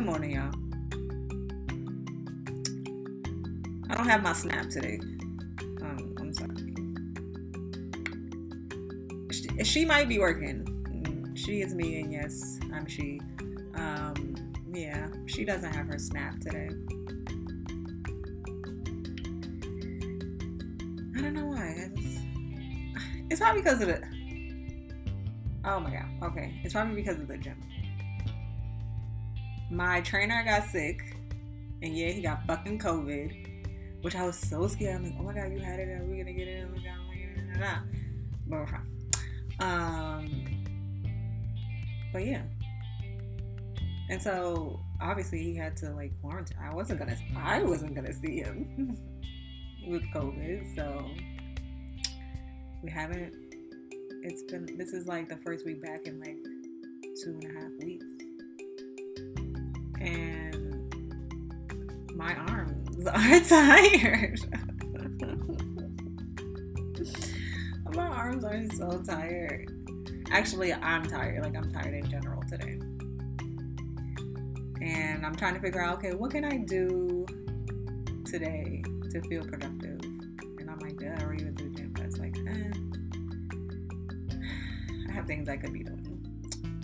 Good morning, y'all. I don't have my snap today. Um, I'm sorry. She, she might be working. Mm, She is me, and yes, I'm she. Um, yeah, she doesn't have her snap today. I don't know why. It's probably because of the. Oh my god. Okay, it's probably because of the gym. My trainer got sick, and yeah, he got fucking COVID, which I was so scared. I'm like, oh my god, you had it, are we gonna get it? Oh my god, oh my god, but we're fine. Um, but yeah, and so obviously he had to like quarantine. I wasn't gonna, I wasn't gonna see him with COVID, so we haven't. It's been. This is like the first week back in like two and a half weeks and my arms are tired. my arms are so tired. Actually, I'm tired. Like, I'm tired in general today. And I'm trying to figure out okay, what can I do today to feel productive? And I'm like, did I already went to the gym? But it's like, eh. I have things I could be doing.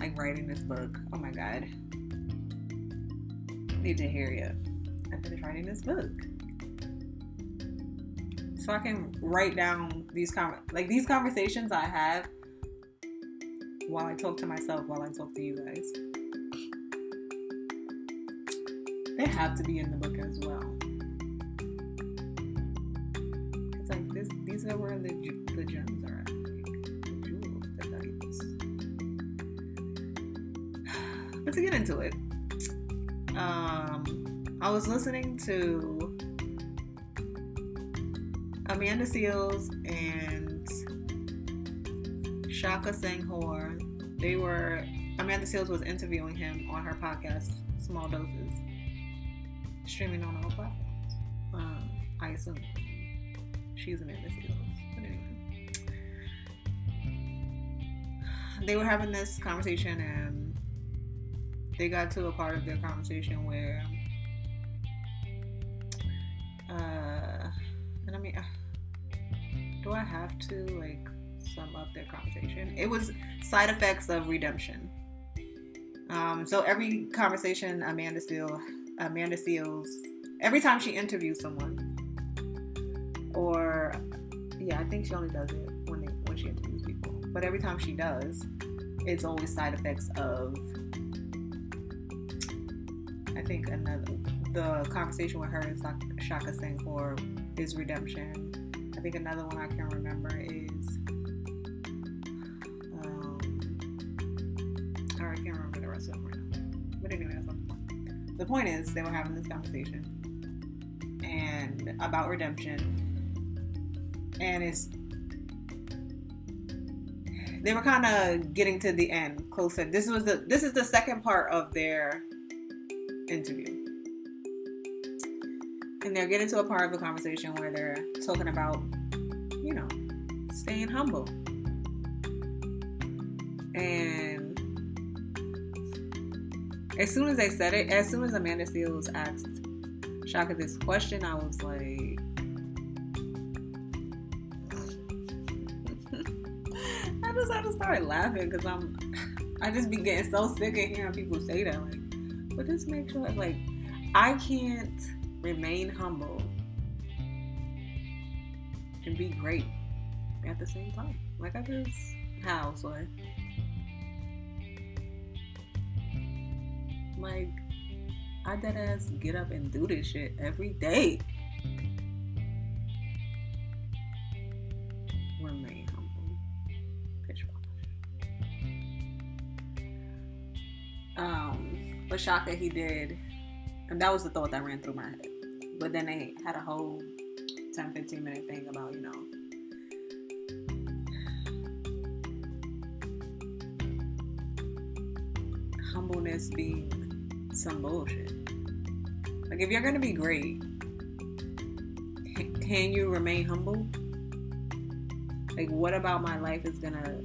Like writing this book. Oh my God need to hear you. I finished writing this book. So I can write down these con- like these conversations I have while I talk to myself, while I talk to you guys. They have to be in the book as well. It's like this these are where the the gems are at. But to get into it, um, I was listening to Amanda Seales and Shaka Senghor. They were Amanda Seales was interviewing him on her podcast, Small Doses, streaming on all platforms. Um, I assume she's Amanda Seales. But anyway, they were having this conversation and they got to a part of their conversation where and i mean do i have to like sum up their conversation? It was side effects of redemption. Um so every conversation amanda Seal, amanda Seales every time she interviews someone or yeah i think she only does it when they, when she interviews people. But every time she does it's always side effects of I think another the conversation with her and Shaka Senghor is redemption. I think another one I can remember is um, I can't remember the rest of them right now. But anyway, that's not the point. The point is they were having this conversation and about redemption, and it's they were kind of getting to the end closer. This was the this is the second part of their interview. And they're getting to a part of the conversation where they're talking about, you know, staying humble. And as soon as they said it, as soon as Amanda Seales asked Shaka this question, I was like, I just had to start laughing because I'm, I just be getting so sick of hearing people say that. Like, but just make sure like I can't remain humble and be great at the same time. Like I just how so like I dead ass get up and do this shit every day. Remain humble. Pitch Um but Shaka he did and that was the thought that ran through my head. But then they had a whole 10 15 minute thing about, you know, humbleness being some bullshit. Like, if you're gonna be great, can you remain humble? Like, what about my life is gonna.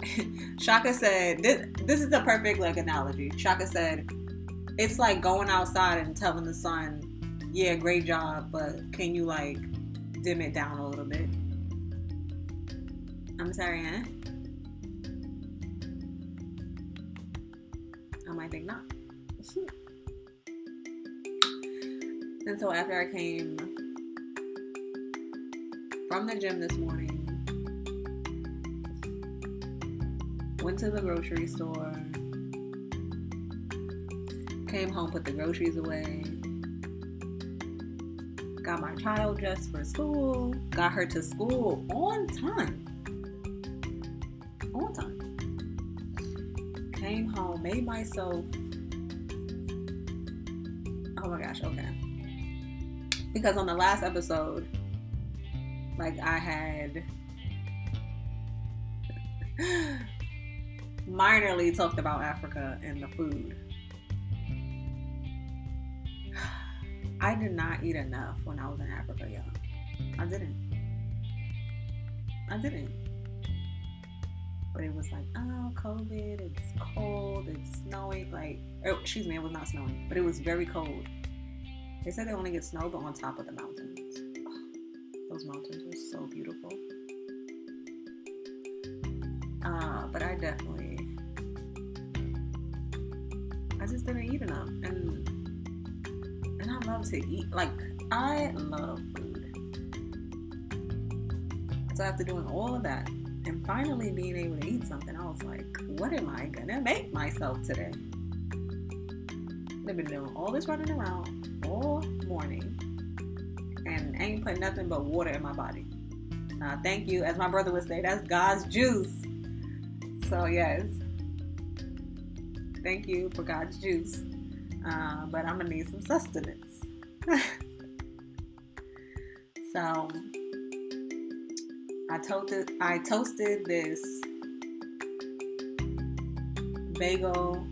Shaka said, this, this is a perfect like analogy. Shaka said, it's like going outside and telling the sun, yeah, great job, but can you like dim it down a little bit? I'm sorry, huh? I might think not. and so after I came from the gym this morning, went to the grocery store, came home, put the groceries away, got my child dressed for school, got her to school on time. On time. Came home, made myself. Oh my gosh, okay. Because on the last episode, like I had minorly talked about Africa and the food. I did not eat enough when I was in Africa, y'all. I didn't. I didn't. But it was like, oh, COVID, it's cold, it's snowing. Like, oh, excuse me, it was not snowing, but it was very cold. They said they only get snow, but on top of the mountains. Those mountains were so beautiful. Uh, but I definitely, I just didn't eat enough, and and I love to eat. Like I love food, so after doing all of that and finally being able to eat something, I was like, what am I gonna make myself today? I've been doing all this running around all morning and ain't put nothing but water in my body. Uh, thank you. As my brother would say, that's God's juice. So, yes. Thank you for God's juice. Uh, but I'm to need some sustenance. so, I toasted, I toasted this bagel,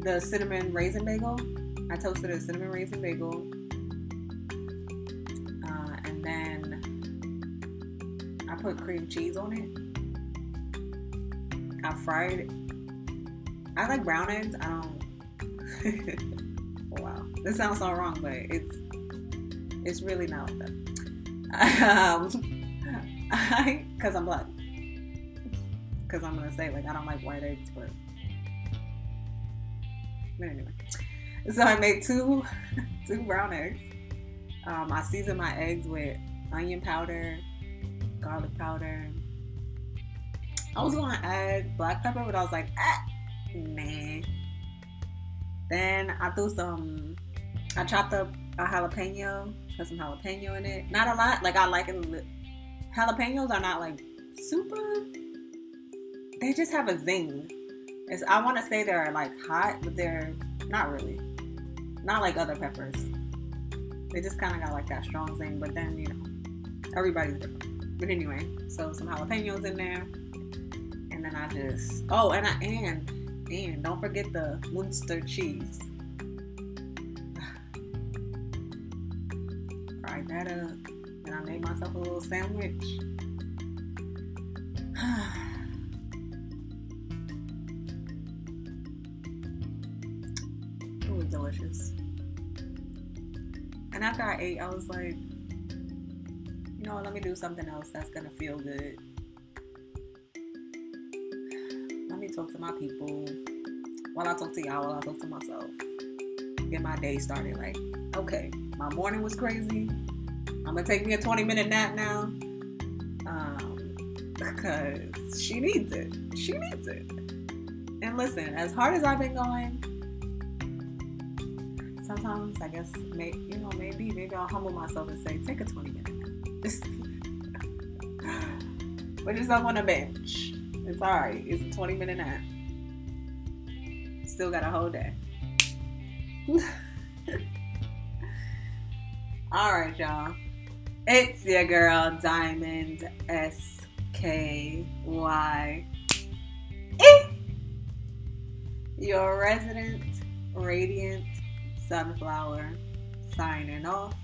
the cinnamon raisin bagel. I toasted a cinnamon raisin bagel. Uh, and then I put cream cheese on it. I fried it. I like brown eggs. I don't. this sounds so wrong, but it's it's really not like that. Um, I because I'm black. Because I'm gonna say like I don't like white eggs, but but anyway. So I made two two brown eggs. Um, I seasoned my eggs with onion powder, garlic powder. I was gonna add black pepper, but I was like, ah, nah. Then I threw some. I chopped up a jalapeno, put some jalapeno in it. Not a lot. Like I like it. Jalapenos are not like super. They just have a zing. It's, I want to say they're like hot, but they're not really. Not like other peppers. They just kind of got like that strong zing, but then you know, everybody's different. But anyway, so some jalapenos in there, and then I just oh, and I and and don't forget the Munster cheese. That eh, up, and I made myself a little sandwich. it was delicious. And after I ate, I was like, you know, let me do something else that's gonna feel good. Let me talk to my people while I talk to y'all, while I talk to myself. Get my day started. Like, okay, my morning was crazy. I'm gonna take me a 20 minute nap now. Um, because she needs it. She needs it. And listen, as hard as I've been going, sometimes I guess, may, you know, maybe, maybe I'll humble myself and say, take a 20 minute nap. Put yourself on a bench. It's all right. It's a 20 minute nap. Still got a whole day. all right, y'all. It's your girl, Diamond S K Y. Your resident, radiant sunflower signing off.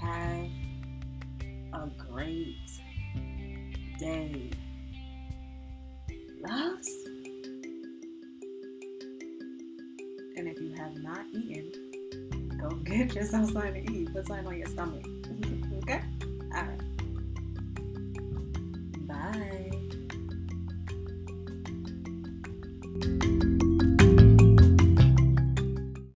Have a great day. loves. And if you have not eaten, go get yourself something to eat. Put something on your stomach.